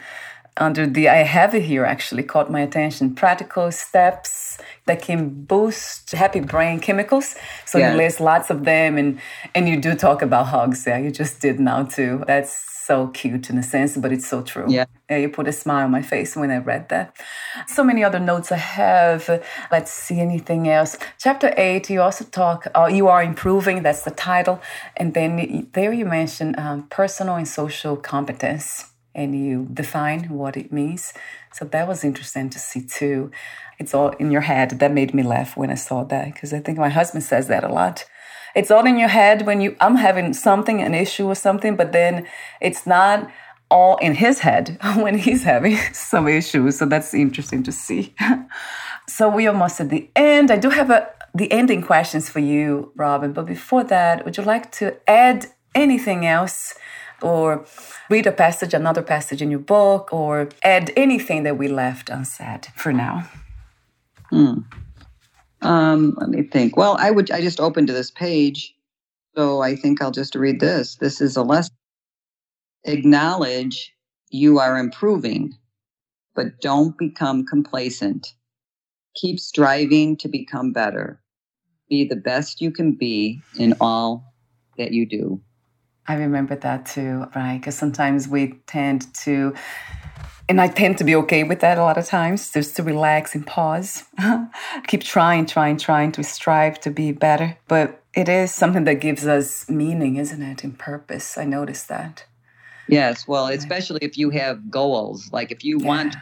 Under the I have it here actually caught my attention. Practical steps that can boost happy brain chemicals. So Yeah. you list lots of them and and you do talk about hugs. Yeah, you just did now too. That's so cute in a sense, but it's so true. Yeah. You put a smile on my face when I read that. So many other notes I have. Let's see anything else. Chapter eight, you also talk, uh, you are improving, that's the title. And then there you mention um, personal and social competence and you define what it means. So that was interesting to see too. It's all in your head. That made me laugh when I saw that because I think my husband says that a lot it's all in your head when you i'm having something an issue or something but then it's not all in his head when he's having some issues. So that's interesting to see. So we almost at the end. I do have a the ending questions for you robin but before that would you like to add anything else or read a passage another passage in your book or add anything that we left unsaid for now hmm. Um, let me think. Well, I would. I just opened to this page, so I think I'll just read this. This is a lesson. Acknowledge you are improving, but don't become complacent. Keep striving to become better. Be the best you can be in all that you do. I remember that too, right? Because sometimes we tend to, and I tend to be okay with that a lot of times, just to relax and pause. Keep trying, trying, trying to strive to be better. But it is something that gives us meaning, isn't it? And purpose. I noticed that. Yes. Well, especially if you have goals, like if you want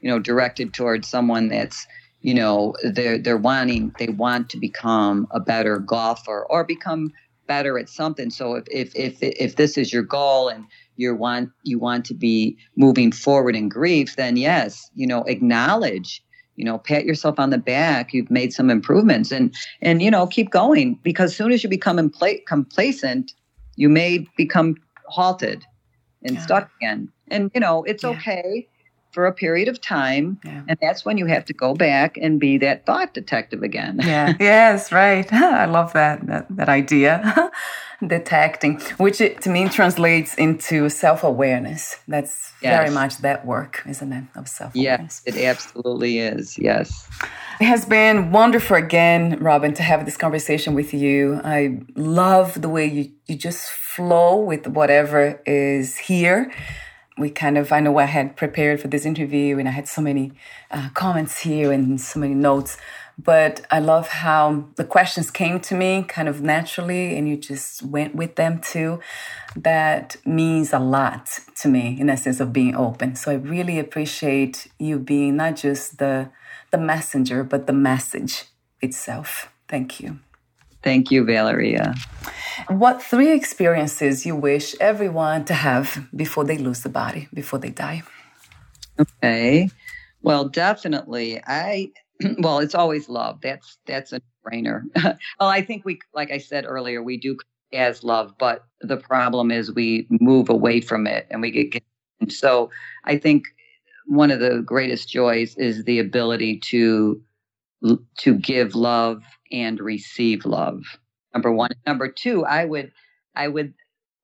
you know directed towards someone that's you know they're they're wanting they want to become a better golfer or become better at something so if if if if this is your goal and you want you want to be moving forward in grief then yes you know acknowledge you know pat yourself on the back you've made some improvements and and you know keep going because as soon as you become impla- complacent you may become halted and Yeah. stuck again and you know it's Yeah. okay for a period of time Yeah. and that's when you have to go back and be that thought detective again Yeah. yes, right. I love that that, that idea. Detecting, which it, to me translates into self awareness. That's very much that work, isn't it? Of self yes it absolutely is yes It has been wonderful again, Robin, to have this conversation with you. I love the way you, you just flow with whatever is here. We kind of, I know I had prepared for this interview and I had so many uh, comments here and so many notes, but I love how the questions came to me kind of naturally and you just went with them too. That means a lot to me in that sense of being open. So I really appreciate you being not just the the messenger, but the message itself. Thank you. Thank you, Valeria. What three experiences you wish everyone to have before they lose the body, before they die? Okay. Well, definitely. I well, it's always love. That's that's a brainer. well, I think we like I said earlier, we do as love, but the problem is we move away from it and we get so I think one of the greatest joys is the ability to to give love and receive love. Number one. Number two, I would I would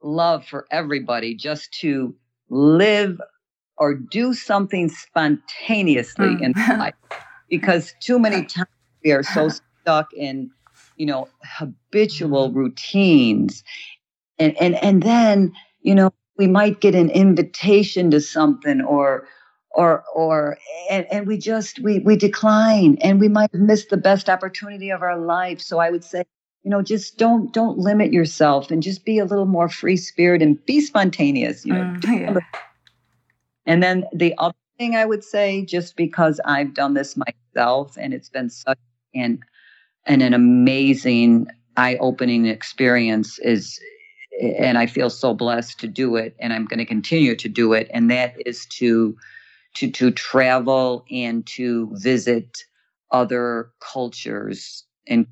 love for everybody just to live or do something spontaneously mm. in life. Because too many times we are so stuck in, you know, habitual routines. And and and then, you know, we might get an invitation to something or or or and, and we just we we decline and we might miss the best opportunity of our life so i would say you know just don't don't limit yourself and just be a little more free spirit and be spontaneous you know mm, yeah. and then the other thing i would say just because i've done this myself and it's been such an and an amazing eye-opening experience is and i feel so blessed to do it and i'm going to continue to do it and that is to to to travel and to visit other cultures and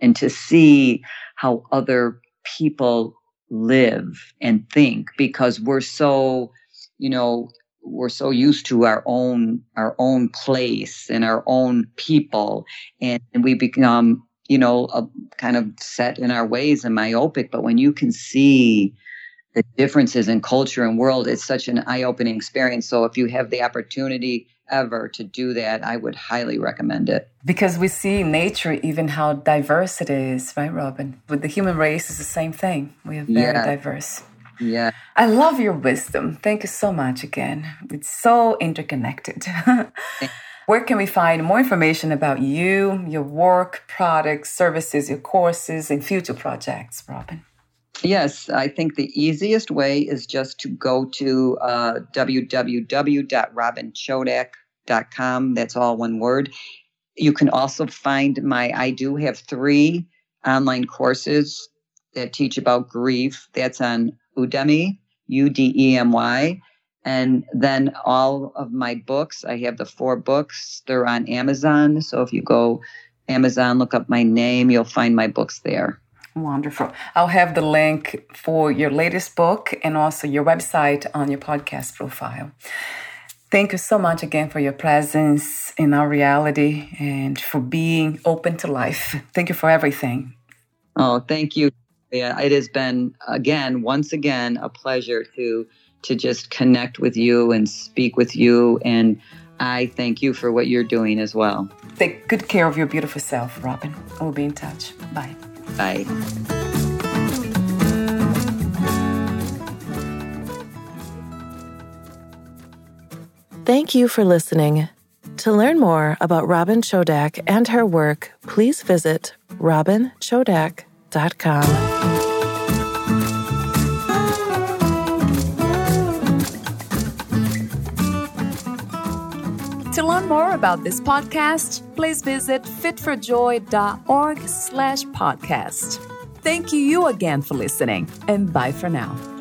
and to see how other people live and think because we're so you know we're so used to our own our own place and our own people. And, and we become you know a, kind of set in our ways and myopic. But when you can see the differences in culture and world it's such an eye-opening experience. So if you have the opportunity ever to do that i would highly recommend it. Because we see nature even how diverse it is right robin? With the human race is the same thing. We are very yeah. diverse. Yeah. I love your wisdom. Thank you so much again. It's so interconnected. Where can we find more information about you your work products services your courses and future projects robin Yes, I think the easiest way is just to go to uh, www.robinchodak.com. That's all one word. You can also find my, I do have three online courses that teach about grief. That's on Udemy, U D E M Y. And then all of my books, I have the four books, they're on Amazon. So if you go Amazon, look up my name, you'll find my books there. Wonderful. I'll have the link for your latest book and also your website on your podcast profile. Thank you so much again for your presence in our reality and for being open to life. Thank you for everything. Oh, thank you. Yeah, it has been again, once again, a pleasure to to just connect with you and speak with you and I thank you for what you're doing as well. Take good care of your beautiful self, Robin. We'll be in touch. Bye. Bye. Thank you for listening. To learn more about Robin Chodak and her work, please visit robinchodak.com. To learn more about this podcast, please visit fitforjoy.org slash podcast. Thank you again for listening, and bye for now.